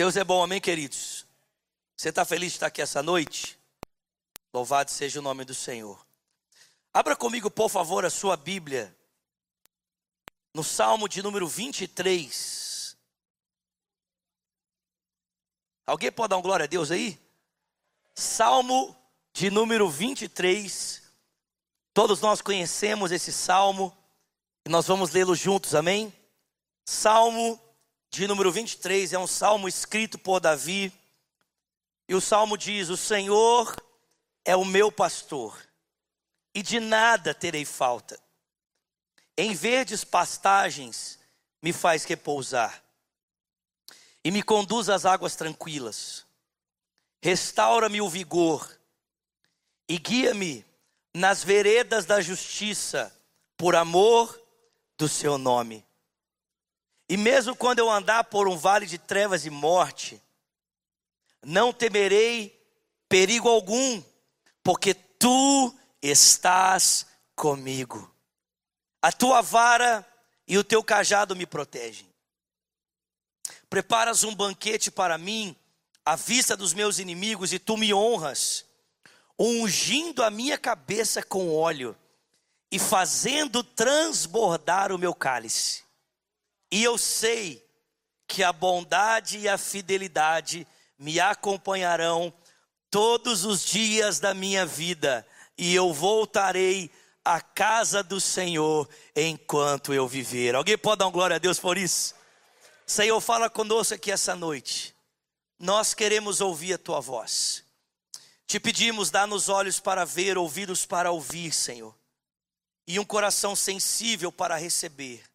Deus é bom, amém, queridos? Você está feliz de estar aqui essa noite? Louvado seja o nome do Senhor. Abra comigo, por favor, a sua Bíblia, no Salmo de número 23. Alguém pode dar um glória a Deus aí? Salmo de número 23. Todos nós conhecemos esse salmo e nós vamos lê-lo juntos, amém? Salmo de número 23 é um salmo escrito por Davi. E o salmo diz: O Senhor é o meu pastor, e de nada terei falta. Em verdes pastagens me faz repousar, e me conduz às águas tranquilas. Restaura-me o vigor, e guia-me nas veredas da justiça, por amor do seu nome. E mesmo quando eu andar por um vale de trevas e morte, não temerei perigo algum, porque tu estás comigo. A tua vara e o teu cajado me protegem. Preparas um banquete para mim, à vista dos meus inimigos, e tu me honras, ungindo a minha cabeça com óleo e fazendo transbordar o meu cálice. E eu sei que a bondade e a fidelidade me acompanharão todos os dias da minha vida, e eu voltarei à casa do Senhor enquanto eu viver. Alguém pode dar glória a Deus por isso? Senhor, fala conosco aqui essa noite. Nós queremos ouvir a tua voz. Te pedimos, dá-nos olhos para ver, ouvidos para ouvir, Senhor, e um coração sensível para receber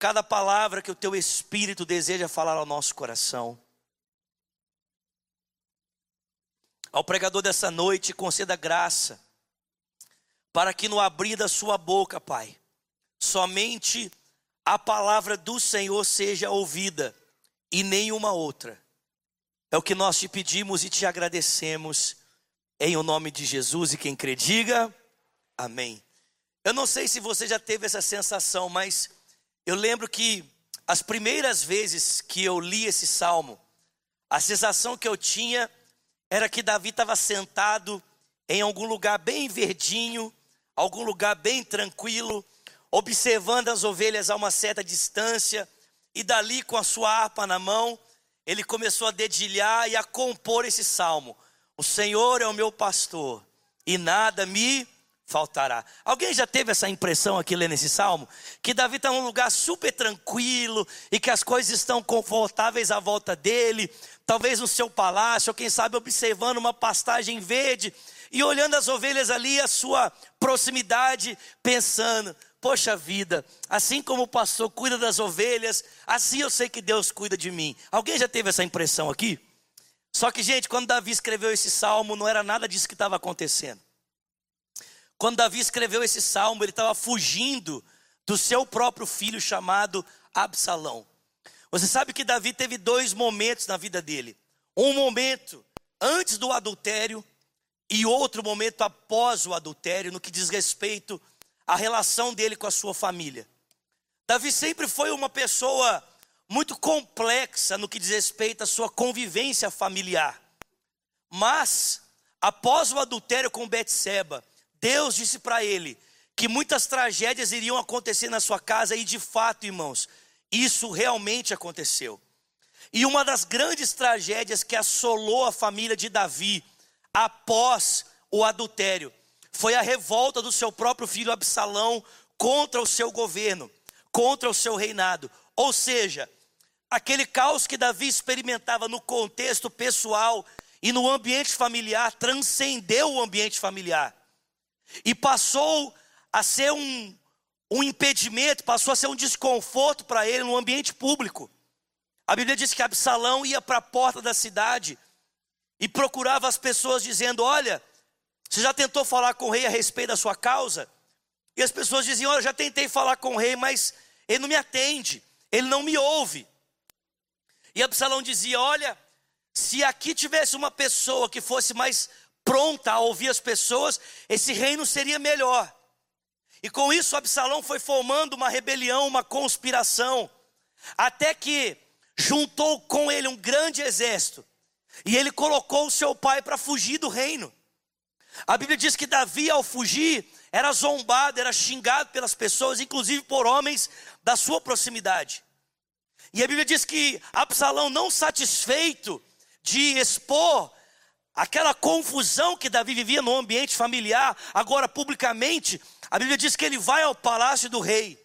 cada palavra que o teu espírito deseja falar ao nosso coração. Ao pregador dessa noite, conceda graça, para que no abrir da sua boca, Pai, somente a palavra do Senhor seja ouvida e nenhuma outra. É o que nós te pedimos e te agradecemos, em o nome de Jesus. E quem crê, diga amém. Eu não sei se você já teve essa sensação, mas eu lembro que as primeiras vezes que eu li esse salmo, a sensação que eu tinha era que Davi estava sentado em algum lugar bem verdinho, algum lugar bem tranquilo, observando as ovelhas a uma certa distância, e dali com a sua harpa na mão, ele começou a dedilhar e a compor esse salmo. O Senhor é o meu pastor e nada me faltará. Alguém já teve essa impressão aqui lendo esse salmo? Que Davi está num lugar super tranquilo e que as coisas estão confortáveis à volta dele, talvez no seu palácio, ou quem sabe observando uma pastagem verde e olhando as ovelhas ali, a sua proximidade, pensando: Poxa vida, assim como o pastor cuida das ovelhas, assim eu sei que Deus cuida de mim. Alguém já teve essa impressão aqui? Só que, gente, quando Davi escreveu esse salmo, não era nada disso que estava acontecendo. Quando Davi escreveu esse salmo, ele estava fugindo do seu próprio filho chamado Absalão. Você sabe que Davi teve dois momentos na vida dele: um momento antes do adultério e outro momento após o adultério, no que diz respeito à relação dele com a sua família. Davi sempre foi uma pessoa muito complexa no que diz respeito à sua convivência familiar. Mas, após o adultério com Betseba, Deus disse para ele que muitas tragédias iriam acontecer na sua casa e de fato, irmãos, isso realmente aconteceu. E uma das grandes tragédias que assolou a família de Davi após o adultério foi a revolta do seu próprio filho Absalão contra o seu governo, contra o seu reinado. Ou seja, aquele caos que Davi experimentava no contexto pessoal e no ambiente familiar transcendeu o ambiente familiar e passou a ser um, um impedimento, passou a ser um desconforto para ele no ambiente público. A Bíblia diz que Absalão ia para a porta da cidade e procurava as pessoas dizendo: Olha, você já tentou falar com o rei a respeito da sua causa? E as pessoas diziam: Olha, já tentei falar com o rei, mas ele não me atende, ele não me ouve. E Absalão dizia: Olha, se aqui tivesse uma pessoa que fosse mais pronta a ouvir as pessoas, esse reino seria melhor. E com isso, Absalão foi formando uma rebelião, uma conspiração, até que juntou com ele um grande exército e ele colocou o seu pai para fugir do reino. A Bíblia diz que Davi, ao fugir, era zombado, era xingado pelas pessoas, inclusive por homens da sua proximidade. E a Bíblia diz que Absalão, não satisfeito de expor aquela confusão que Davi vivia no ambiente familiar, agora publicamente, a Bíblia diz que ele vai ao palácio do rei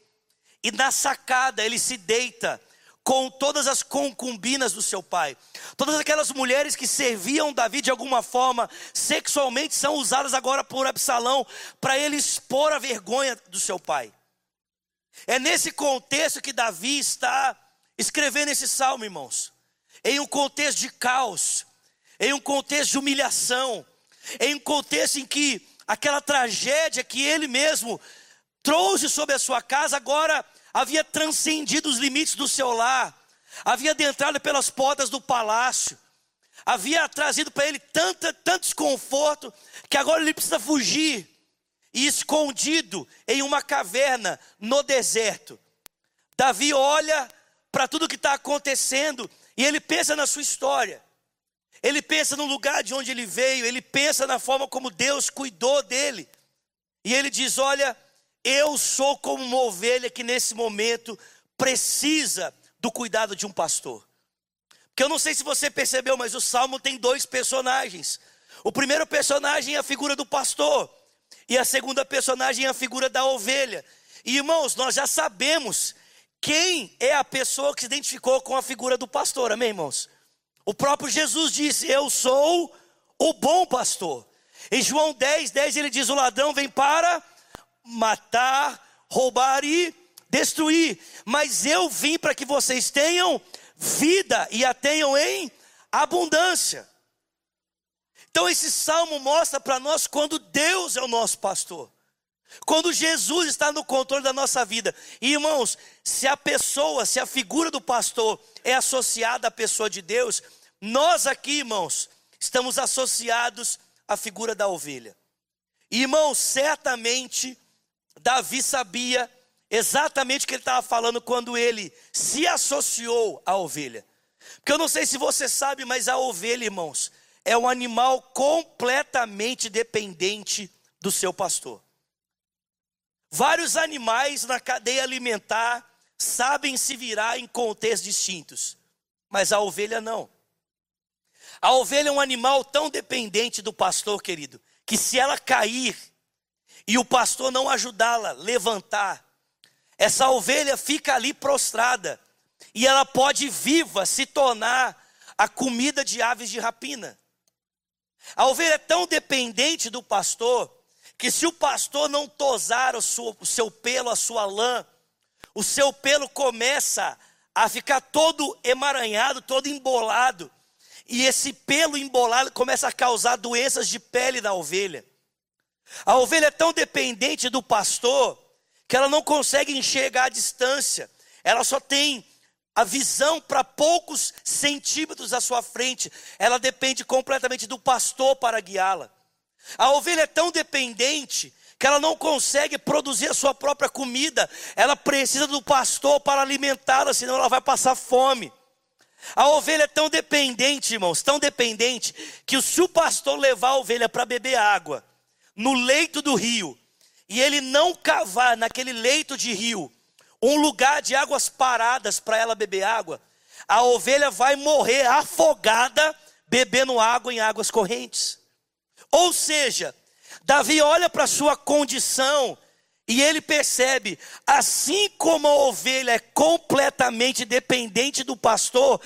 e na sacada ele se deita com todas as concubinas do seu pai. Todas aquelas mulheres que serviam Davi de alguma forma sexualmente são usadas agora por Absalão para ele expor a vergonha do seu pai. É nesse contexto que Davi está escrevendo esse salmo, irmãos. Em um contexto de caos, em um contexto de humilhação, em um contexto em que aquela tragédia que ele mesmo trouxe sobre a sua casa agora havia transcendido os limites do seu lar, havia adentrado pelas portas do palácio, havia trazido para ele tanta, tanto desconforto, que agora ele precisa fugir e escondido em uma caverna no deserto. Davi olha para tudo que está acontecendo e ele pensa na sua história. Ele pensa no lugar de onde ele veio, ele pensa na forma como Deus cuidou dele. E ele diz: Olha, eu sou como uma ovelha que nesse momento precisa do cuidado de um pastor. Porque eu não sei se você percebeu, mas o salmo tem dois personagens. O primeiro personagem é a figura do pastor, e a segunda personagem é a figura da ovelha. E irmãos, nós já sabemos quem é a pessoa que se identificou com a figura do pastor, amém, irmãos? O próprio Jesus disse: Eu sou o bom pastor. Em João 10, 10 ele diz: O ladrão vem para matar, roubar e destruir. Mas eu vim para que vocês tenham vida e a tenham em abundância. Então esse salmo mostra para nós quando Deus é o nosso pastor. Quando Jesus está no controle da nossa vida. E irmãos, se a pessoa, se a figura do pastor é associada à pessoa de Deus, nós aqui, irmãos, estamos associados à figura da ovelha. Irmãos, certamente Davi sabia exatamente o que ele estava falando quando ele se associou à ovelha. Porque eu não sei se você sabe, mas a ovelha, irmãos, é um animal completamente dependente do seu pastor. Vários animais na cadeia alimentar sabem se virar em contextos distintos, mas a ovelha não. A ovelha é um animal tão dependente do pastor, querido, que se ela cair, e o pastor não ajudá-la, levantar, essa ovelha fica ali prostrada e ela pode viva se tornar a comida de aves de rapina. A ovelha é tão dependente do pastor que se o pastor não tosar o seu, o seu pelo, a sua lã, o seu pelo começa a ficar todo emaranhado, todo embolado, e esse pelo embolado começa a causar doenças de pele na ovelha. A ovelha é tão dependente do pastor que ela não consegue enxergar a distância. Ela só tem a visão para poucos centímetros à sua frente. Ela depende completamente do pastor para guiá-la. A ovelha é tão dependente que ela não consegue produzir a sua própria comida. Ela precisa do pastor para alimentá-la, senão ela vai passar fome. A ovelha é tão dependente, irmãos, tão dependente, que se o pastor levar a ovelha para beber água, no leito do rio, e ele não cavar naquele leito de rio um lugar de águas paradas para ela beber água, a ovelha vai morrer afogada bebendo água em águas correntes. Ou seja, Davi olha para sua condição e ele percebe, assim como a ovelha é completamente dependente do pastor,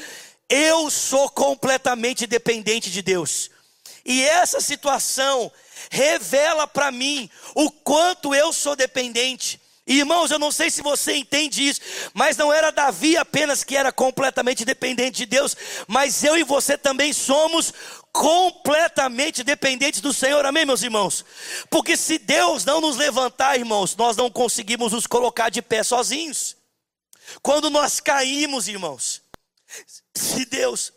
eu sou completamente dependente de Deus. E essa situação revela para mim o quanto eu sou dependente. Irmãos, eu não sei se você entende isso, mas não era Davi apenas que era completamente dependente de Deus, mas eu e você também somos completamente dependentes do Senhor, amém, meus irmãos? Porque se Deus não nos levantar, irmãos, nós não conseguimos nos colocar de pé sozinhos. Quando nós caímos, irmãos, se Deus,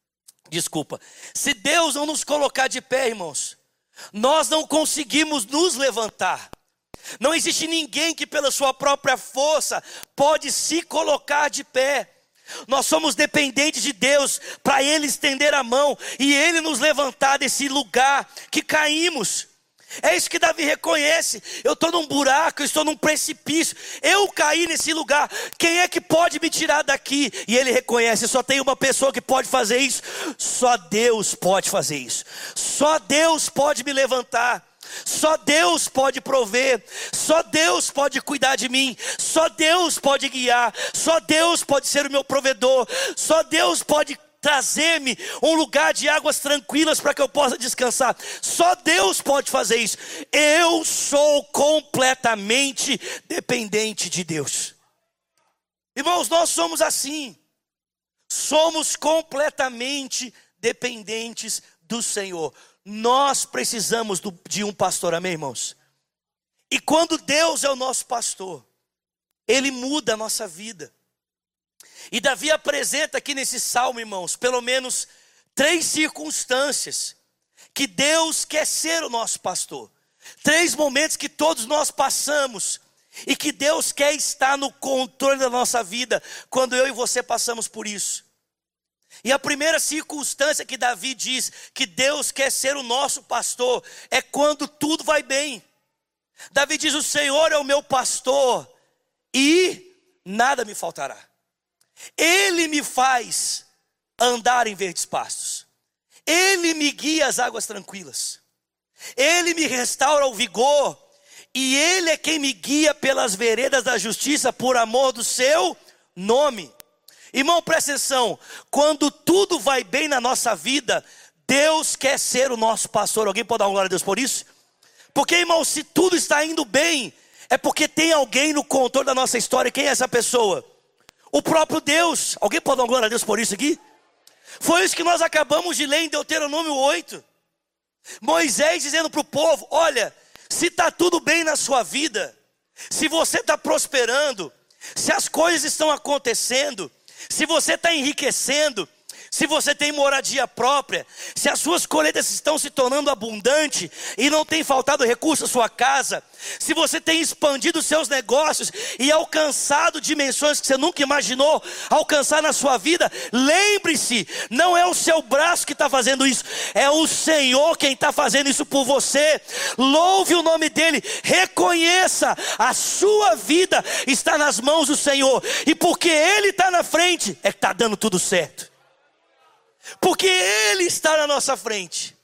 desculpa, se Deus não nos colocar de pé, irmãos, nós não conseguimos nos levantar. Não existe ninguém que, pela sua própria força, pode se colocar de pé. Nós somos dependentes de Deus para Ele estender a mão e Ele nos levantar desse lugar que caímos. É isso que Davi reconhece. Eu estou num buraco, eu estou num precipício. Eu caí nesse lugar. Quem é que pode me tirar daqui? E ele reconhece: só tem uma pessoa que pode fazer isso. Só Deus pode fazer isso. Só Deus pode me levantar. Só Deus pode prover, só Deus pode cuidar de mim, só Deus pode guiar, só Deus pode ser o meu provedor, só Deus pode trazer-me um lugar de águas tranquilas para que eu possa descansar. Só Deus pode fazer isso. Eu sou completamente dependente de Deus. Irmãos, nós somos assim. Somos completamente dependentes do Senhor. Nós precisamos de um pastor, amém, irmãos? E quando Deus é o nosso pastor, Ele muda a nossa vida. E Davi apresenta aqui nesse salmo, irmãos, pelo menos três circunstâncias que Deus quer ser o nosso pastor. Três momentos que todos nós passamos e que Deus quer estar no controle da nossa vida quando eu e você passamos por isso. E a primeira circunstância que Davi diz que Deus quer ser o nosso pastor é quando tudo vai bem. Davi diz: O Senhor é o meu pastor e nada me faltará. Ele me faz andar em verdes pastos. Ele me guia às águas tranquilas. Ele me restaura o vigor. E Ele é quem me guia pelas veredas da justiça por amor do seu nome. Irmão, presta atenção. Quando tudo vai bem na nossa vida, Deus quer ser o nosso pastor. Alguém pode dar uma glória a Deus por isso? Porque, irmão, se tudo está indo bem, é porque tem alguém no controle da nossa história. Quem é essa pessoa? O próprio Deus. Alguém pode dar glória a Deus por isso aqui? Foi isso que nós acabamos de ler em Deuteronômio 8. Moisés dizendo para o povo: Olha, se está tudo bem na sua vida, se você está prosperando, se as coisas estão acontecendo, se você está enriquecendo, se você tem moradia própria, se as suas colheitas estão se tornando abundantes e não tem faltado recurso à sua casa, se você tem expandido seus negócios e alcançado dimensões que você nunca imaginou alcançar na sua vida, lembre-se, não é o seu braço que está fazendo isso, é o Senhor quem está fazendo isso por você. Louve o nome dEle, reconheça a sua vida está nas mãos do Senhor, e porque Ele está na frente, é que está dando tudo certo porque Ele está na nossa frente.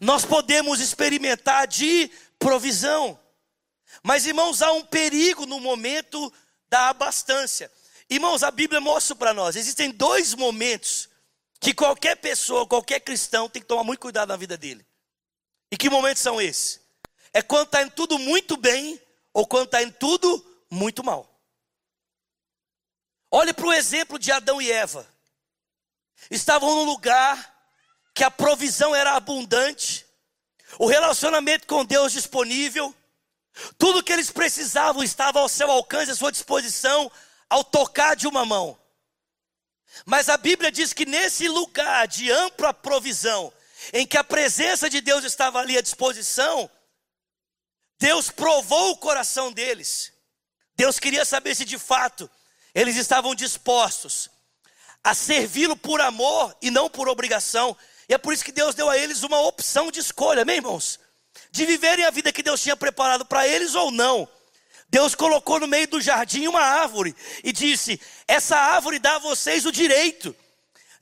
Nós podemos experimentar de provisão, mas irmãos, há um perigo no momento da abastança. Irmãos, a Bíblia mostra para nós: existem dois momentos que qualquer pessoa, qualquer cristão tem que tomar muito cuidado na vida dele. E que momentos são esses? É quando está em tudo muito bem ou quando está em tudo muito mal. Olhe para o exemplo de Adão e Eva estavam num lugar que a provisão era abundante, o relacionamento com Deus disponível, tudo que eles precisavam estava ao seu alcance, à sua disposição, ao tocar de uma mão. Mas a Bíblia diz que nesse lugar de ampla provisão, em que a presença de Deus estava ali à disposição, Deus provou o coração deles. Deus queria saber se de fato eles estavam dispostos a servi-lo por amor e não por obrigação. E é por isso que Deus deu a eles uma opção de escolha, amém, irmãos? De viverem a vida que Deus tinha preparado para eles ou não. Deus colocou no meio do jardim uma árvore e disse: Essa árvore dá a vocês o direito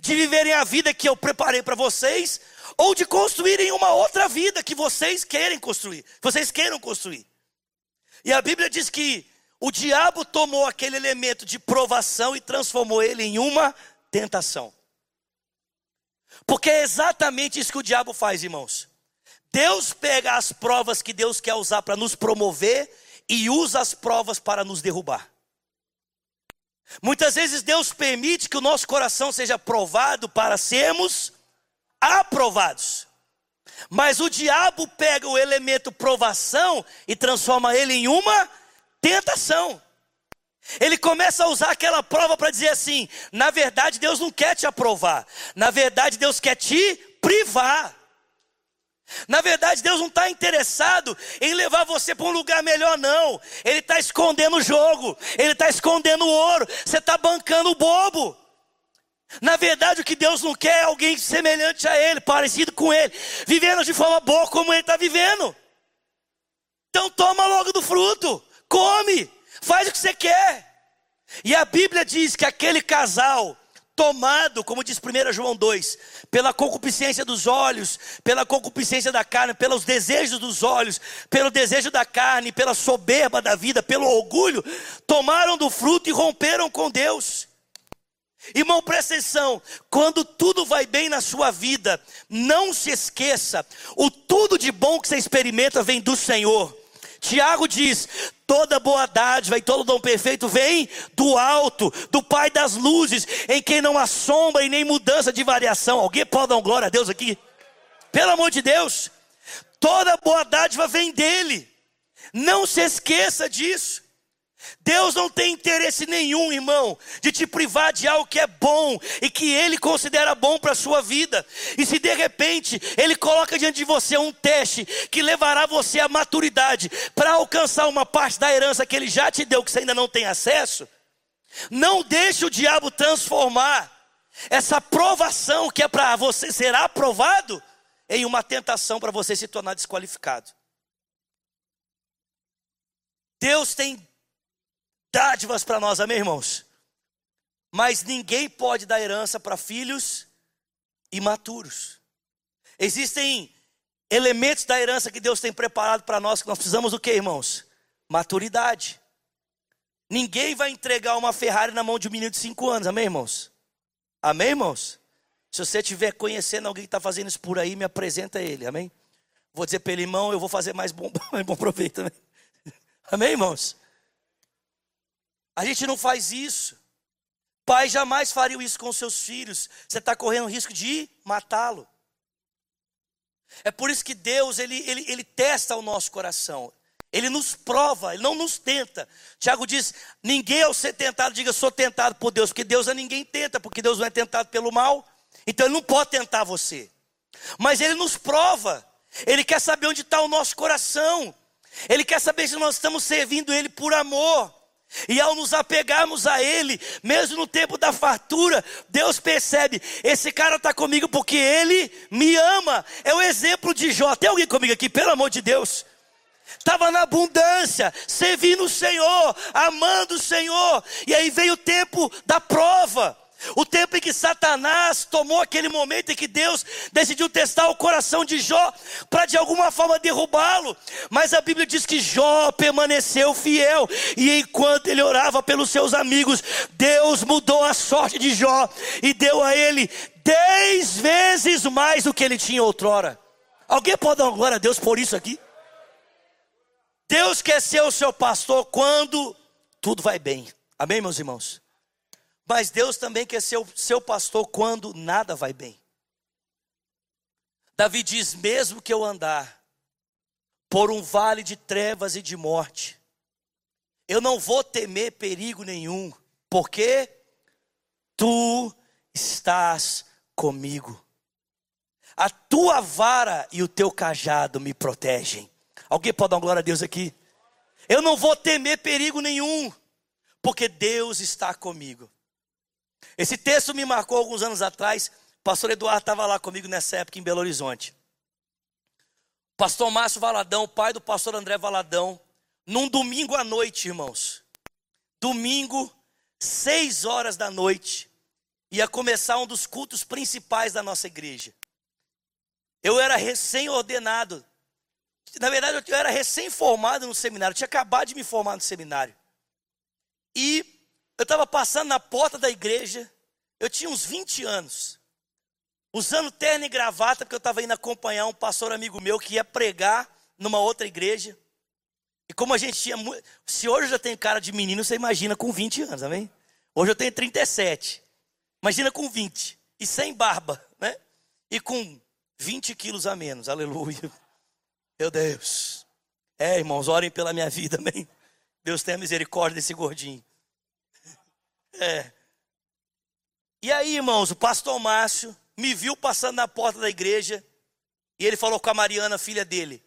de viverem a vida que eu preparei para vocês, ou de construírem uma outra vida que vocês querem construir, vocês queiram construir. E a Bíblia diz que o diabo tomou aquele elemento de provação e transformou ele em uma tentação. Porque é exatamente isso que o diabo faz, irmãos. Deus pega as provas que Deus quer usar para nos promover e usa as provas para nos derrubar. Muitas vezes Deus permite que o nosso coração seja provado para sermos aprovados. Mas o diabo pega o elemento provação e transforma ele em uma tentação. Ele começa a usar aquela prova para dizer assim: na verdade, Deus não quer te aprovar, na verdade, Deus quer te privar. Na verdade, Deus não está interessado em levar você para um lugar melhor, não. Ele está escondendo o jogo, Ele está escondendo o ouro, você está bancando o bobo. Na verdade, o que Deus não quer é alguém semelhante a Ele, parecido com Ele, vivendo de forma boa como Ele está vivendo. Então toma logo do fruto, come, faz o que você quer. E a Bíblia diz que aquele casal, tomado, como diz 1 João 2, pela concupiscência dos olhos, pela concupiscência da carne, pelos desejos dos olhos, pelo desejo da carne, pela soberba da vida, pelo orgulho, tomaram do fruto e romperam com Deus. Irmão, presta atenção, quando tudo vai bem na sua vida, não se esqueça, o tudo de bom que você experimenta vem do Senhor. Tiago diz: toda boa dádiva e todo dom perfeito vem do alto, do Pai das luzes, em quem não há sombra e nem mudança de variação. Alguém pode dar glória a Deus aqui? Pelo amor de Deus, toda boa dádiva vem dele. Não se esqueça disso. Deus não tem interesse nenhum, irmão, de te privar de algo que é bom e que Ele considera bom para a sua vida. E se de repente Ele coloca diante de você um teste que levará você à maturidade para alcançar uma parte da herança que Ele já te deu, que você ainda não tem acesso, não deixe o diabo transformar essa provação que é para você ser aprovado em uma tentação para você se tornar desqualificado. Deus tem dádivas para nós, amém, irmãos? Mas ninguém pode dar herança para filhos imaturos. Existem elementos da herança que Deus tem preparado para nós que nós precisamos do que, irmãos? Maturidade. Ninguém vai entregar uma Ferrari na mão de um menino de 5 anos, amém, irmãos? Amém, irmãos? Se você estiver conhecendo alguém que está fazendo isso por aí, me apresenta ele, amém? Vou dizer para ele, irmão, eu vou fazer mais bom, mais bom proveito, amém? Amém, irmãos? A gente não faz isso. Pai jamais faria isso com seus filhos. Você está correndo o risco de matá-lo. É por isso que Deus, ele, ele, ele testa o nosso coração. Ele nos prova, ele não nos tenta. Tiago diz: ninguém ao ser tentado, diga, sou tentado por Deus, porque Deus a ninguém tenta, porque Deus não é tentado pelo mal. Então ele não pode tentar você. Mas ele nos prova. Ele quer saber onde está o nosso coração. Ele quer saber se nós estamos servindo Ele por amor. E ao nos apegarmos a Ele, mesmo no tempo da fartura, Deus percebe: esse cara está comigo porque Ele me ama. É o exemplo de Jó. Tem alguém comigo aqui, pelo amor de Deus? Estava na abundância, servindo o Senhor, amando o Senhor, e aí veio o tempo da prova. O tempo em que Satanás tomou aquele momento em que Deus decidiu testar o coração de Jó para de alguma forma derrubá-lo. Mas a Bíblia diz que Jó permaneceu fiel e enquanto ele orava pelos seus amigos, Deus mudou a sorte de Jó e deu a ele dez vezes mais do que ele tinha outrora. Alguém pode dar glória a Deus por isso aqui? Deus quer ser o seu pastor quando tudo vai bem. Amém, meus irmãos? Mas Deus também quer ser o seu pastor quando nada vai bem. Davi diz: mesmo que eu andar por um vale de trevas e de morte, eu não vou temer perigo nenhum, porque tu estás comigo. A tua vara e o teu cajado me protegem. Alguém pode dar uma glória a Deus aqui? Eu não vou temer perigo nenhum, porque Deus está comigo. Esse texto me marcou alguns anos atrás. O pastor Eduardo estava lá comigo nessa época em Belo Horizonte. Pastor Márcio Valadão, pai do pastor André Valadão, num domingo à noite, irmãos. Domingo, seis horas da noite, ia começar um dos cultos principais da nossa igreja. Eu era recém-ordenado. Na verdade, eu era recém-formado no seminário. Eu tinha acabado de me formar no seminário. E estava passando na porta da igreja, eu tinha uns 20 anos, usando terno e gravata, porque eu estava indo acompanhar um pastor amigo meu que ia pregar numa outra igreja. E como a gente tinha. Se hoje eu já tenho cara de menino, você imagina com 20 anos, amém? Hoje eu tenho 37. Imagina com 20. E sem barba, né? E com 20 quilos a menos, aleluia. Meu Deus. É, irmãos, orem pela minha vida, amém? Deus tenha misericórdia desse gordinho. É. E aí, irmãos, o pastor Márcio me viu passando na porta da igreja E ele falou com a Mariana, filha dele: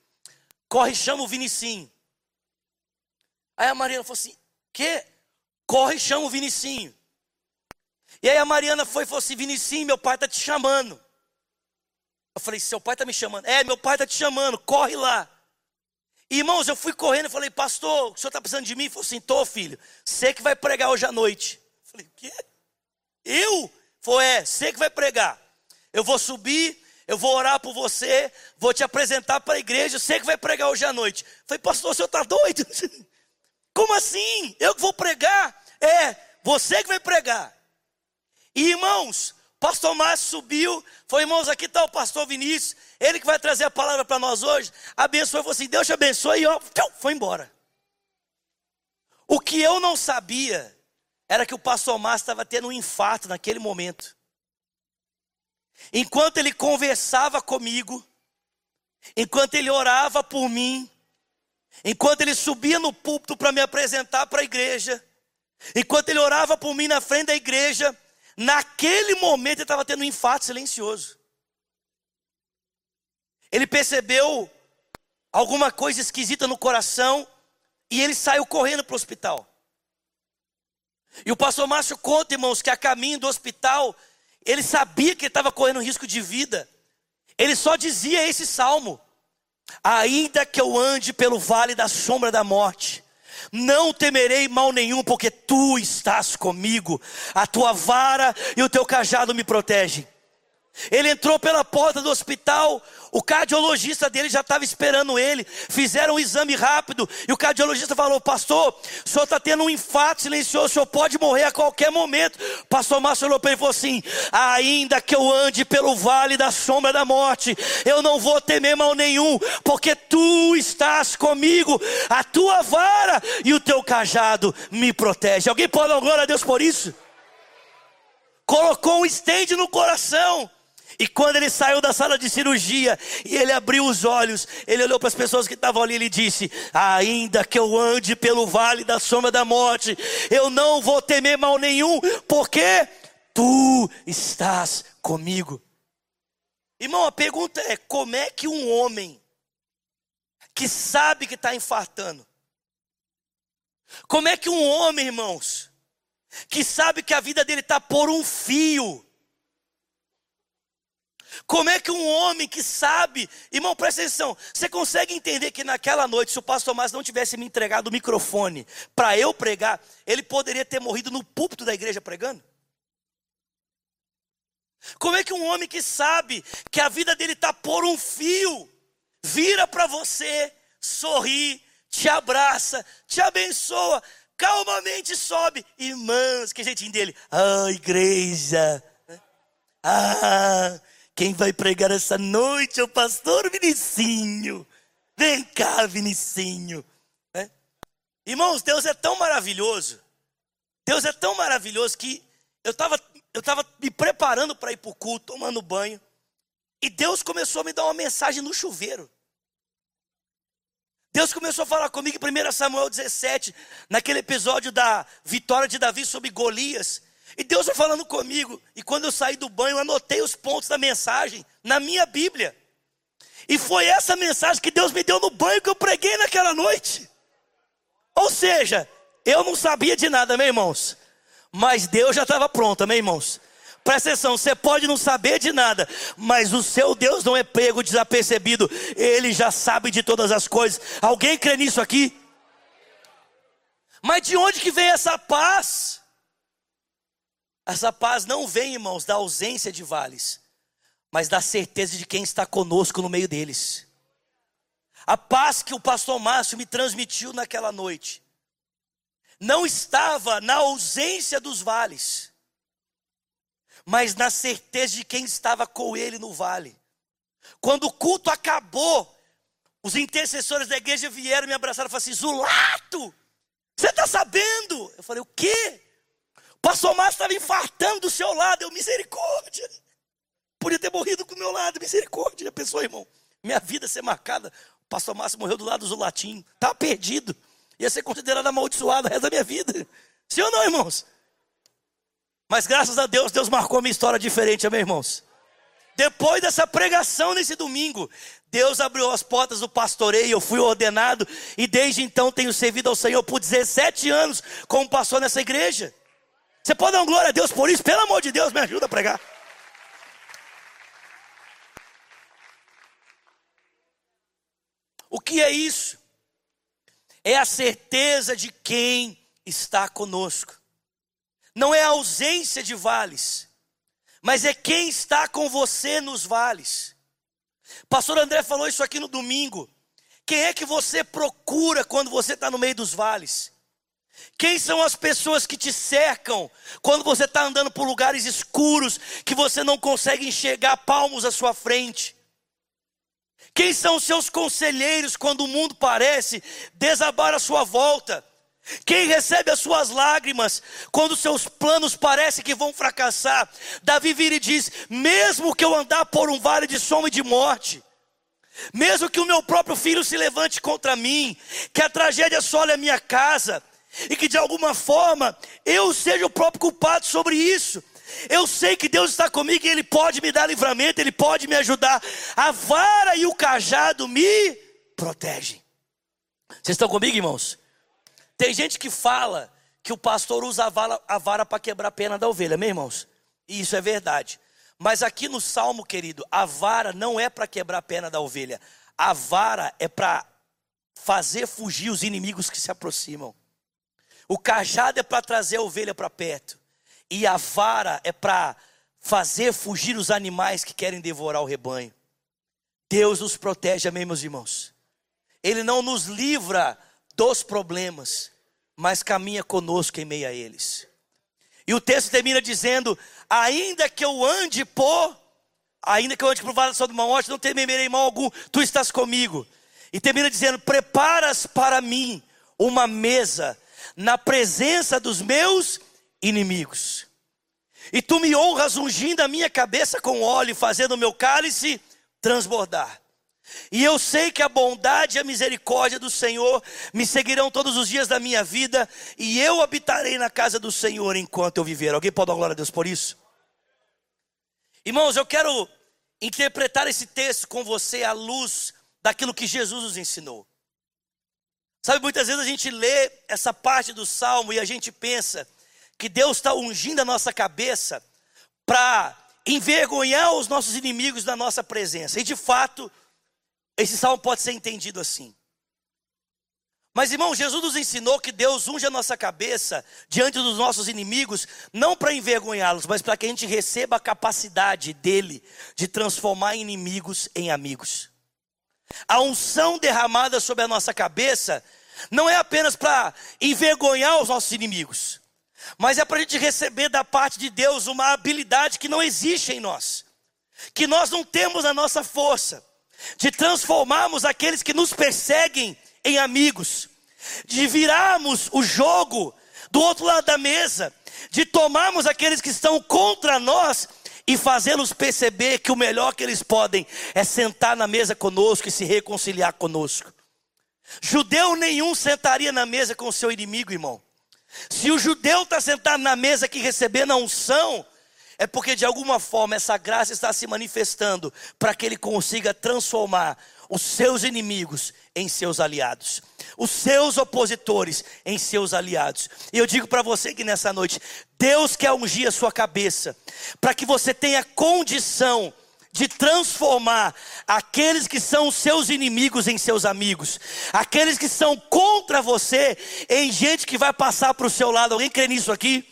corre, chama o Vinicinho. Aí a Mariana falou assim: que? Corre, chama o Vinicinho. E aí a Mariana foi e falou assim: Vinicinho, meu pai está te chamando. Eu falei: seu pai está me chamando? É, meu pai está te chamando, corre lá. Irmãos, eu fui correndo e falei, pastor, o senhor está precisando de mim? Ele falou assim, tô filho, você que vai pregar hoje à noite. Falei, o quê? Eu? Foi, é, você que vai pregar. Eu vou subir, eu vou orar por você, vou te apresentar para a igreja, você que vai pregar hoje à noite. Falei, pastor, o senhor está doido? Como assim? Eu que vou pregar? É, você que vai pregar. E irmãos, pastor Márcio subiu, foi irmãos, aqui está o pastor Vinícius, ele que vai trazer a palavra para nós hoje, abençoou e falou assim: Deus te abençoe, e ó, foi embora. O que eu não sabia era que o pastor Márcio estava tendo um infarto naquele momento. Enquanto ele conversava comigo, enquanto ele orava por mim, enquanto ele subia no púlpito para me apresentar para a igreja, enquanto ele orava por mim na frente da igreja, naquele momento ele estava tendo um infarto silencioso. Ele percebeu alguma coisa esquisita no coração e ele saiu correndo para o hospital. E o pastor Márcio conta, irmãos, que a caminho do hospital, ele sabia que estava correndo risco de vida. Ele só dizia esse salmo: Ainda que eu ande pelo vale da sombra da morte, não temerei mal nenhum, porque tu estás comigo, a tua vara e o teu cajado me protegem. Ele entrou pela porta do hospital, o cardiologista dele já estava esperando ele. Fizeram um exame rápido e o cardiologista falou: Pastor, o senhor está tendo um infarto silencioso, o senhor pode morrer a qualquer momento. Pastor Márcio olhou para ele e falou assim: Ainda que eu ande pelo vale da sombra da morte, eu não vou temer mal nenhum, porque tu estás comigo, a tua vara e o teu cajado me protege. Alguém pode dar glória a Deus por isso? Colocou um estende no coração. E quando ele saiu da sala de cirurgia e ele abriu os olhos, ele olhou para as pessoas que estavam ali e disse: Ainda que eu ande pelo vale da sombra da morte, eu não vou temer mal nenhum, porque tu estás comigo. Irmão, a pergunta é: como é que um homem que sabe que está infartando, como é que um homem, irmãos, que sabe que a vida dele está por um fio, como é que um homem que sabe, irmão, presta atenção, você consegue entender que naquela noite, se o pastor Márcio não tivesse me entregado o microfone para eu pregar, ele poderia ter morrido no púlpito da igreja pregando? Como é que um homem que sabe que a vida dele está por um fio, vira para você, sorri, te abraça, te abençoa, calmamente sobe, irmãs, que jeitinho dele, ah, igreja, ah, quem vai pregar essa noite é o pastor Vinicinho. Vem cá, Vinicinho. É? Irmãos, Deus é tão maravilhoso. Deus é tão maravilhoso que eu estava eu tava me preparando para ir para o culto, tomando banho. E Deus começou a me dar uma mensagem no chuveiro. Deus começou a falar comigo em 1 Samuel 17, naquele episódio da vitória de Davi sobre Golias. E Deus foi falando comigo. E quando eu saí do banho, eu anotei os pontos da mensagem na minha Bíblia. E foi essa mensagem que Deus me deu no banho que eu preguei naquela noite. Ou seja, eu não sabia de nada, meus irmãos. Mas Deus já estava pronto, meus irmãos. Presta atenção, você pode não saber de nada, mas o seu Deus não é pego desapercebido, ele já sabe de todas as coisas. Alguém crê nisso aqui? Mas de onde que vem essa paz? Essa paz não vem, irmãos, da ausência de vales, mas da certeza de quem está conosco no meio deles. A paz que o pastor Márcio me transmitiu naquela noite não estava na ausência dos vales, mas na certeza de quem estava com ele no vale. Quando o culto acabou, os intercessores da igreja vieram me abraçaram e falaram assim: Zulato, você está sabendo? Eu falei: O quê? Pastor Márcio estava infartando do seu lado, eu, misericórdia. Podia ter morrido do meu lado, misericórdia. Já pensou, irmão? Minha vida ser marcada. O pastor Márcio morreu do lado do Zulatinho. Estava perdido. Ia ser considerado amaldiçoado o resto da minha vida. Sim ou não, irmãos? Mas graças a Deus, Deus marcou minha história diferente, amém, irmãos? Depois dessa pregação nesse domingo, Deus abriu as portas do pastoreio, eu fui ordenado e desde então tenho servido ao Senhor por 17 anos como pastor nessa igreja. Você pode dar uma glória a Deus por isso? Pelo amor de Deus, me ajuda a pregar. O que é isso? É a certeza de quem está conosco. Não é a ausência de vales, mas é quem está com você nos vales. Pastor André falou isso aqui no domingo. Quem é que você procura quando você está no meio dos vales? Quem são as pessoas que te cercam quando você está andando por lugares escuros que você não consegue enxergar palmos à sua frente? Quem são os seus conselheiros quando o mundo parece desabar à sua volta? Quem recebe as suas lágrimas quando seus planos parecem que vão fracassar? Davi vira e diz: Mesmo que eu andar por um vale de sombra e de morte, mesmo que o meu próprio filho se levante contra mim, que a tragédia sole a minha casa, e que de alguma forma eu seja o próprio culpado sobre isso, eu sei que Deus está comigo e Ele pode me dar livramento, Ele pode me ajudar. A vara e o cajado me protegem. Vocês estão comigo, irmãos? Tem gente que fala que o pastor usa a vara, a vara para quebrar a pena da ovelha, meus irmãos. E isso é verdade. Mas aqui no Salmo, querido, a vara não é para quebrar a pena da ovelha. A vara é para fazer fugir os inimigos que se aproximam. O cajado é para trazer a ovelha para perto. E a vara é para fazer fugir os animais que querem devorar o rebanho. Deus nos protege, amém, meus irmãos. Ele não nos livra dos problemas, mas caminha conosco em meio a eles. E o texto termina dizendo: ainda que eu ande por, ainda que eu ande por vale da uma morte, não temerei mal algum, tu estás comigo. E termina dizendo: preparas para mim uma mesa na presença dos meus inimigos. E tu me honras ungindo a minha cabeça com óleo, fazendo o meu cálice transbordar. E eu sei que a bondade e a misericórdia do Senhor me seguirão todos os dias da minha vida, e eu habitarei na casa do Senhor enquanto eu viver. Alguém pode dar glória a Deus por isso? Irmãos, eu quero interpretar esse texto com você à luz daquilo que Jesus nos ensinou. Sabe, muitas vezes a gente lê essa parte do salmo e a gente pensa que Deus está ungindo a nossa cabeça para envergonhar os nossos inimigos da nossa presença. E de fato, esse salmo pode ser entendido assim. Mas irmão, Jesus nos ensinou que Deus unge a nossa cabeça diante dos nossos inimigos, não para envergonhá-los, mas para que a gente receba a capacidade dele de transformar inimigos em amigos. A unção derramada sobre a nossa cabeça não é apenas para envergonhar os nossos inimigos, mas é para a gente receber da parte de Deus uma habilidade que não existe em nós, que nós não temos na nossa força, de transformarmos aqueles que nos perseguem em amigos, de virarmos o jogo do outro lado da mesa, de tomarmos aqueles que estão contra nós e fazê-los perceber que o melhor que eles podem é sentar na mesa conosco e se reconciliar conosco. Judeu nenhum sentaria na mesa com o seu inimigo, irmão. Se o judeu está sentado na mesa que recebendo a unção, é porque de alguma forma essa graça está se manifestando para que ele consiga transformar os seus inimigos em seus aliados, os seus opositores em seus aliados. E eu digo para você que nessa noite, Deus quer ungir a sua cabeça, para que você tenha condição de transformar aqueles que são seus inimigos em seus amigos, aqueles que são contra você em gente que vai passar para o seu lado. Alguém crê nisso aqui?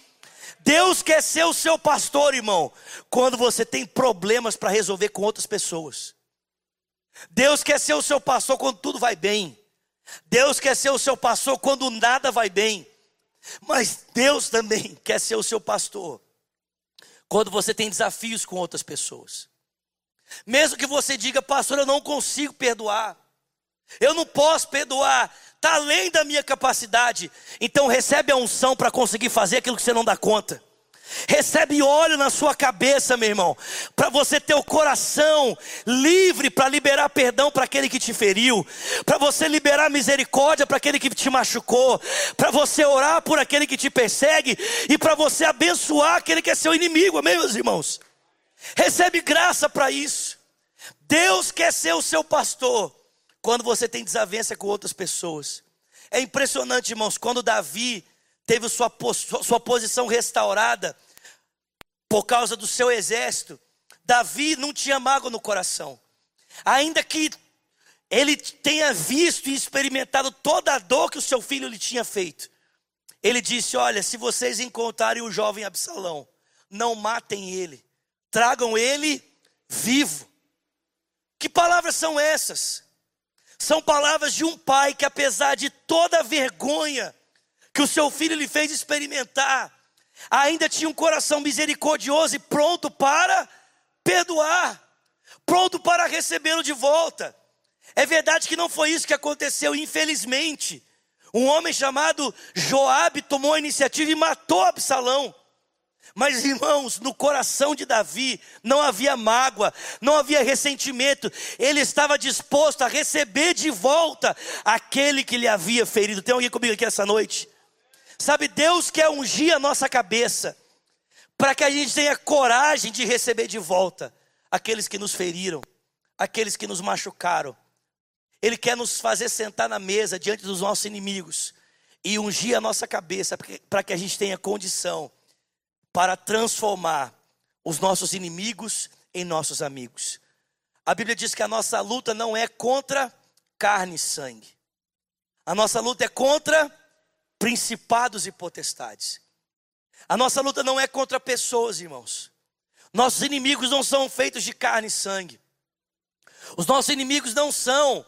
Deus quer ser o seu pastor, irmão, quando você tem problemas para resolver com outras pessoas. Deus quer ser o seu pastor quando tudo vai bem. Deus quer ser o seu pastor quando nada vai bem. Mas Deus também quer ser o seu pastor quando você tem desafios com outras pessoas. Mesmo que você diga, pastor, eu não consigo perdoar. Eu não posso perdoar, está além da minha capacidade. Então recebe a unção para conseguir fazer aquilo que você não dá conta. Recebe óleo na sua cabeça, meu irmão, para você ter o coração livre para liberar perdão para aquele que te feriu, para você liberar misericórdia para aquele que te machucou, para você orar por aquele que te persegue e para você abençoar aquele que é seu inimigo, amém, meus irmãos? Recebe graça para isso. Deus quer ser o seu pastor quando você tem desavença com outras pessoas. É impressionante, irmãos, quando Davi teve sua, sua posição restaurada por causa do seu exército, Davi não tinha mágoa no coração. Ainda que ele tenha visto e experimentado toda a dor que o seu filho lhe tinha feito. Ele disse: Olha, se vocês encontrarem o jovem Absalão, não matem ele, tragam ele vivo. Que palavras são essas? São palavras de um pai que, apesar de toda a vergonha que o seu filho lhe fez experimentar, ainda tinha um coração misericordioso e pronto para perdoar, pronto para recebê-lo de volta. É verdade que não foi isso que aconteceu, infelizmente. Um homem chamado Joabe tomou a iniciativa e matou Absalão. Mas irmãos, no coração de Davi não havia mágoa, não havia ressentimento. Ele estava disposto a receber de volta aquele que lhe havia ferido. Tem alguém comigo aqui essa noite? Sabe, Deus quer ungir a nossa cabeça para que a gente tenha coragem de receber de volta aqueles que nos feriram, aqueles que nos machucaram, ele quer nos fazer sentar na mesa diante dos nossos inimigos e ungir a nossa cabeça para que a gente tenha condição para transformar os nossos inimigos em nossos amigos. A Bíblia diz que a nossa luta não é contra carne e sangue. A nossa luta é contra principados e potestades. A nossa luta não é contra pessoas, irmãos. Nossos inimigos não são feitos de carne e sangue. Os nossos inimigos não são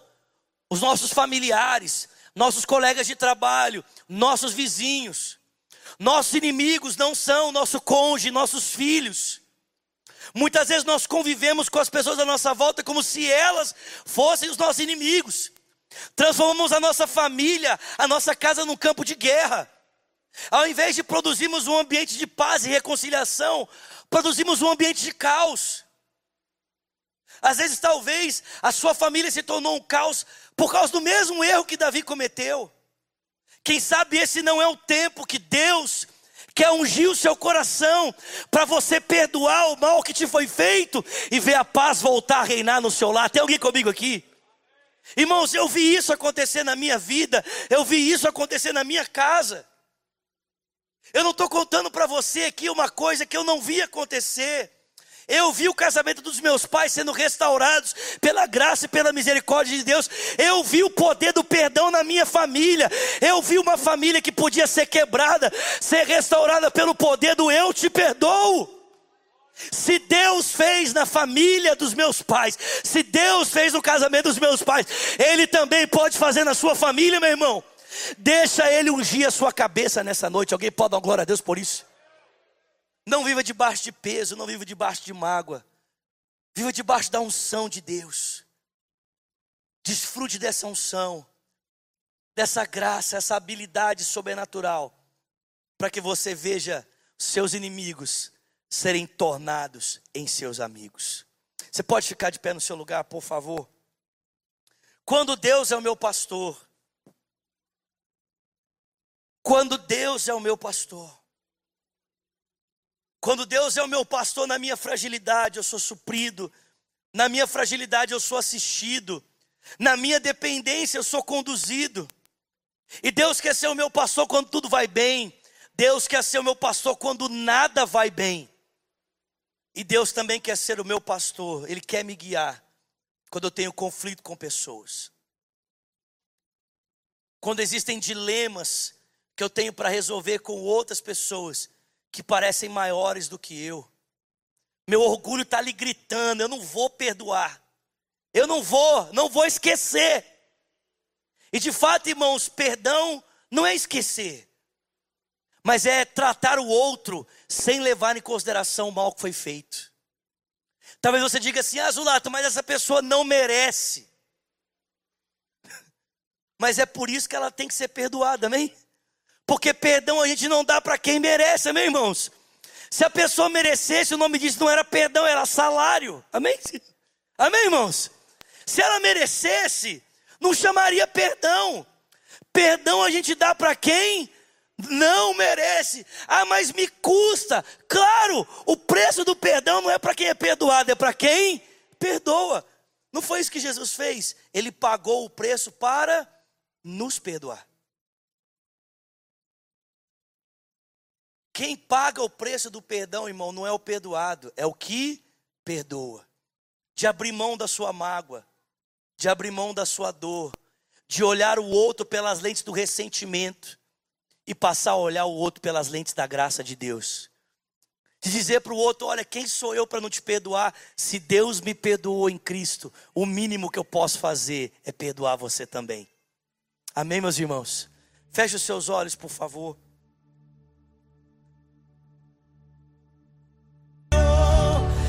os nossos familiares, nossos colegas de trabalho, nossos vizinhos. Nossos inimigos não são nosso cônjuge, nossos filhos. Muitas vezes nós convivemos com as pessoas à nossa volta como se elas fossem os nossos inimigos. Transformamos a nossa família, a nossa casa num campo de guerra. Ao invés de produzirmos um ambiente de paz e reconciliação, produzimos um ambiente de caos. Às vezes, talvez, a sua família se tornou um caos por causa do mesmo erro que Davi cometeu. Quem sabe esse não é o tempo que Deus quer ungir o seu coração para você perdoar o mal que te foi feito e ver a paz voltar a reinar no seu lar. Tem alguém comigo aqui? Irmãos, eu vi isso acontecer na minha vida, eu vi isso acontecer na minha casa. Eu não estou contando para você aqui uma coisa que eu não vi acontecer. Eu vi o casamento dos meus pais sendo restaurados pela graça e pela misericórdia de Deus. Eu vi o poder do perdão na minha família. Eu vi uma família que podia ser quebrada, ser restaurada pelo poder do eu te perdoo. Se Deus fez na família dos meus pais, se Deus fez no casamento dos meus pais, Ele também pode fazer na sua família, meu irmão. Deixa Ele ungir a sua cabeça nessa noite. Alguém pode dar glória a Deus por isso? Não viva debaixo de peso, não viva debaixo de mágoa. Viva debaixo da unção de Deus. Desfrute dessa unção, dessa graça, essa habilidade sobrenatural, para que você veja seus inimigos serem tornados em seus amigos. Você pode ficar de pé no seu lugar, por favor? Quando Deus é o meu pastor, quando Deus é o meu pastor, quando Deus é o meu pastor na minha fragilidade, eu sou suprido. Na minha fragilidade, eu sou assistido. Na minha dependência, eu sou conduzido. E Deus quer ser o meu pastor quando tudo vai bem. Deus quer ser o meu pastor quando nada vai bem. E Deus também quer ser o meu pastor. Ele quer me guiar quando eu tenho conflito com pessoas. Quando existem dilemas que eu tenho para resolver com outras pessoas que parecem maiores do que eu. Meu orgulho está ali gritando: eu não vou perdoar, eu não vou, não vou esquecer. E de fato, irmãos, perdão não é esquecer, mas é tratar o outro sem levar em consideração o mal que foi feito. Talvez você diga assim, ah, Zulato, mas essa pessoa não merece. Mas é por isso que ela tem que ser perdoada, amém? Porque perdão a gente não dá para quem merece, amém, irmãos? Se a pessoa merecesse, o nome disso não era perdão, era salário. Amém? Amém, irmãos? Se ela merecesse, não chamaria perdão. Perdão a gente dá para quem Não merece. Ah, mas me custa. Claro, o preço do perdão não é para quem é perdoado, é para quem perdoa. Não foi isso que Jesus fez? Ele pagou o preço para nos perdoar. Quem paga o preço do perdão, irmão, não é o perdoado, é o que perdoa. De abrir mão da sua mágoa, de abrir mão da sua dor, de olhar o outro pelas lentes do ressentimento e passar a olhar o outro pelas lentes da graça de Deus. De dizer para o outro: olha, quem sou eu para não te perdoar? Se Deus me perdoou em Cristo, o mínimo que eu posso fazer é perdoar você também. Amém, meus irmãos? Feche os seus olhos, por favor.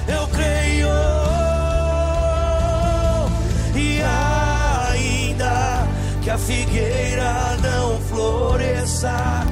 Eu creio, e ainda que a figueira floresça,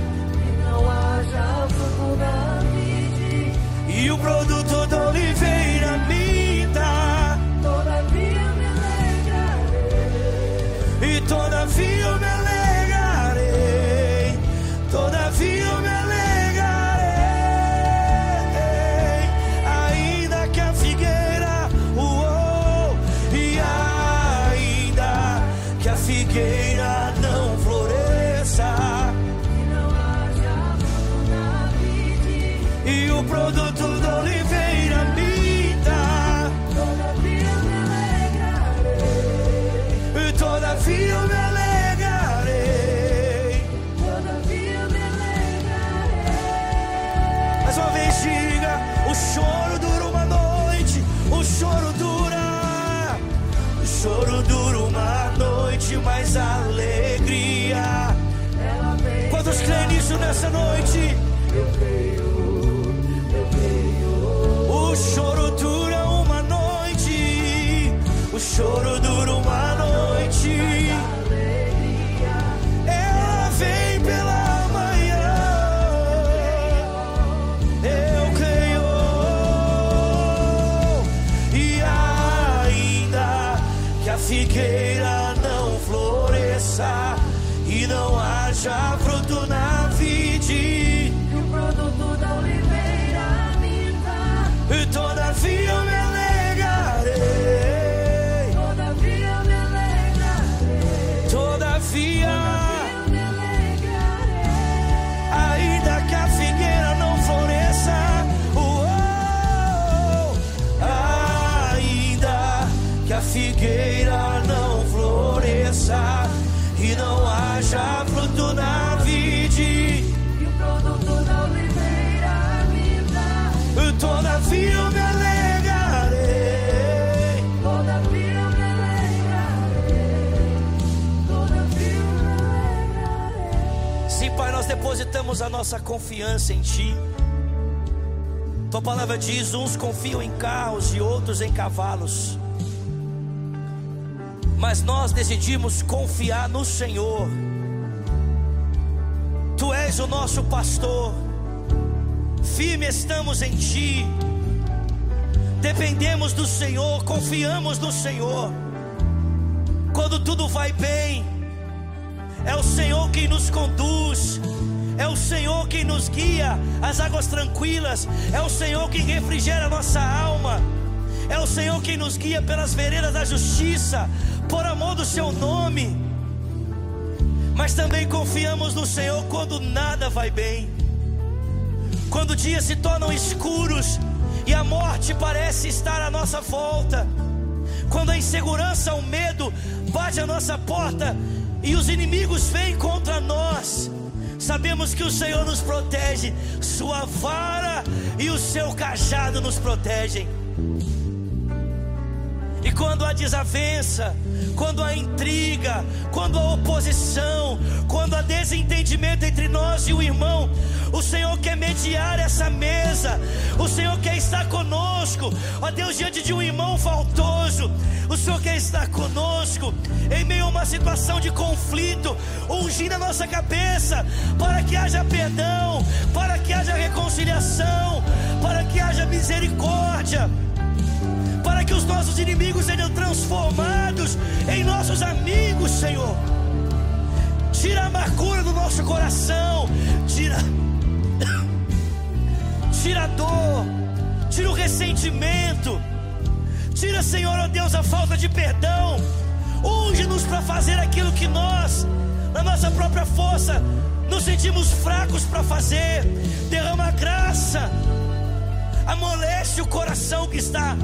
nessa noite? eu creio, eu creio. O choro dura uma noite, o choro dura uma noite. Ela vem pela manhã. Eu creio. E ainda que a figueira não floresça e não haja fruto depositamos a nossa confiança em Ti. Tua palavra diz: uns confiam em carros e outros em cavalos. Mas nós decidimos confiar no Senhor. Tu és o nosso pastor. Firme estamos em Ti. Dependemos do Senhor, confiamos no Senhor. Quando tudo vai bem, é o Senhor quem nos conduz. É o Senhor quem nos guia às águas tranquilas. É o Senhor quem refrigera nossa alma. É o Senhor quem nos guia pelas veredas da justiça, por amor do seu nome. Mas também confiamos no Senhor quando nada vai bem. Quando dias se tornam escuros e a morte parece estar à nossa volta. Quando a insegurança, o medo bate à nossa porta e os inimigos vêm contra nós. Sabemos que o Senhor nos protege, Sua vara e o seu cajado nos protegem. Quando há desavença, quando há intriga, quando há oposição, quando há desentendimento entre nós e o irmão, o Senhor quer mediar essa mesa, o Senhor quer estar conosco, ó Deus, diante de um irmão faltoso, o Senhor quer estar conosco, em meio a uma situação de conflito, ungindo a nossa cabeça, para que haja perdão, para que haja reconciliação, para que haja misericórdia para que os nossos inimigos sejam transformados em nossos amigos, Senhor. Tira a amargura do nosso coração. Tira. Tira a dor. Tira o ressentimento. Tira, Senhor, ó Deus, a falta de perdão. Unge-nos para fazer aquilo que nós, na nossa própria força, nos sentimos fracos para fazer. Derrama graça. Amolece o coração que está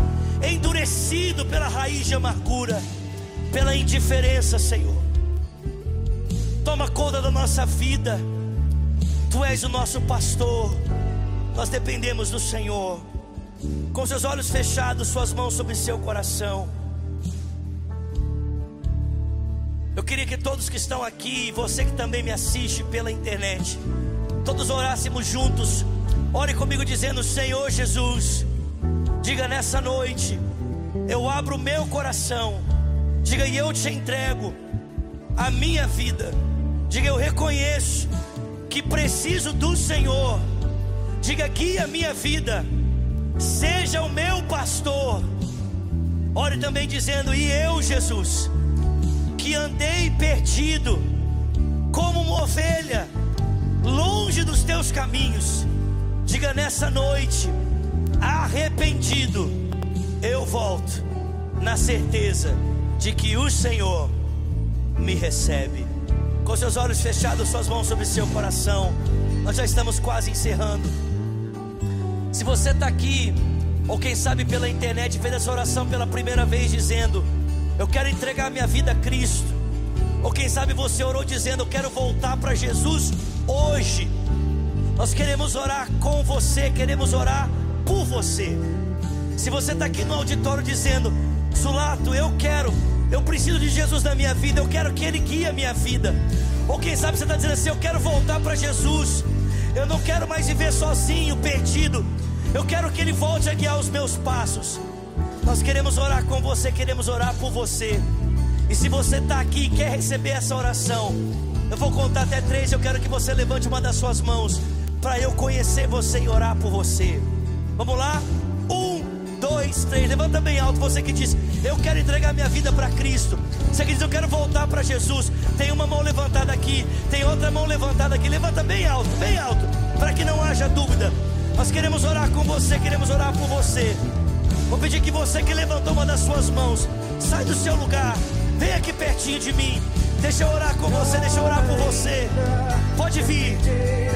endurecido pela raiz de amargura, pela indiferença, Senhor. Toma conta da nossa vida. Tu és o nosso pastor. Nós dependemos do Senhor. Com seus olhos fechados, suas mãos sobre seu coração. Eu queria que todos que estão aqui, você que também me assiste pela internet, todos orássemos juntos. Ore comigo dizendo: Senhor Jesus, diga nessa noite, eu abro o meu coração. Diga e eu te entrego a minha vida. Diga eu reconheço que preciso do Senhor. Diga guia a minha vida. Seja o meu pastor. Ore também dizendo: E eu, Jesus, que andei perdido, como uma ovelha, longe dos teus caminhos. Diga nessa noite, arrependido, eu volto, na certeza de que o Senhor me recebe. Com seus olhos fechados, suas mãos sobre seu coração, nós já estamos quase encerrando. Se você está aqui, ou quem sabe pela internet, fez essa oração pela primeira vez, dizendo: Eu quero entregar minha vida a Cristo. Ou quem sabe você orou dizendo: Eu quero voltar para Jesus hoje. Nós queremos orar com você, queremos orar por você. Se você está aqui no auditório dizendo: Sulato, eu quero, eu preciso de Jesus na minha vida, eu quero que Ele guie a minha vida. Ou quem sabe você está dizendo assim: Eu quero voltar para Jesus. Eu não quero mais viver sozinho, perdido. Eu quero que Ele volte a guiar os meus passos. Nós queremos orar com você, queremos orar por você. E se você está aqui e quer receber essa oração, eu vou contar até três. Eu quero que você levante uma das suas mãos para eu conhecer você e orar por você. Vamos lá? Um, dois, três. Levanta bem alto. Você que diz, eu quero entregar minha vida para Cristo. Você que diz, eu quero voltar para Jesus. Tem uma mão levantada aqui, tem outra mão levantada aqui. Levanta bem alto, bem alto, para que não haja dúvida. Nós queremos orar com você, queremos orar por você. Vou pedir que você que levantou uma das suas mãos, sai do seu lugar, vem aqui pertinho de mim. Deixa eu orar com você, deixa eu orar por você. Pode vir,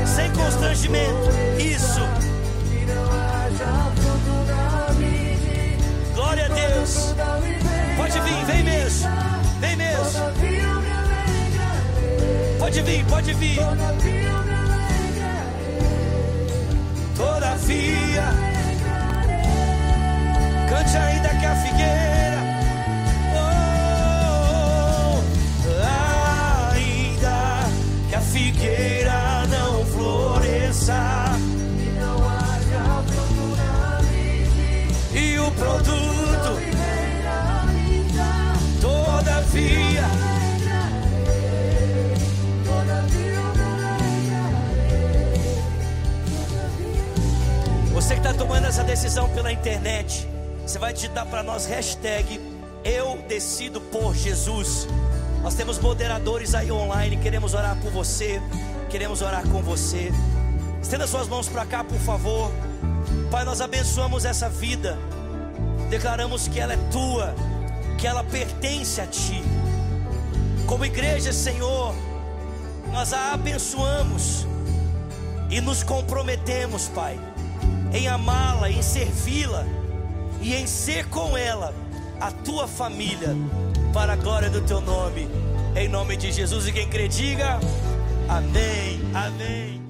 sem constrangimento. Isso. Deus. Pode vir, vem mesmo. Vem mesmo. Pode vir, pode vir. todavia cante ainda que a figueira. Oh, ainda que a figueira não floresça Que não haja e o produto, tomando essa decisão pela internet, você vai digitar para nós hashtag Eu decido por Jesus. Nós temos moderadores aí online, queremos orar por você, queremos orar com você. Estenda suas mãos para cá, por favor. Pai, nós abençoamos essa vida, declaramos que ela é tua, que ela pertence a ti. Como igreja, Senhor, nós a abençoamos e nos comprometemos, Pai, em amá-la, em servi-la e em ser com ela a tua família, para a glória do teu nome, em nome de Jesus. E quem crê, diga amém, amém.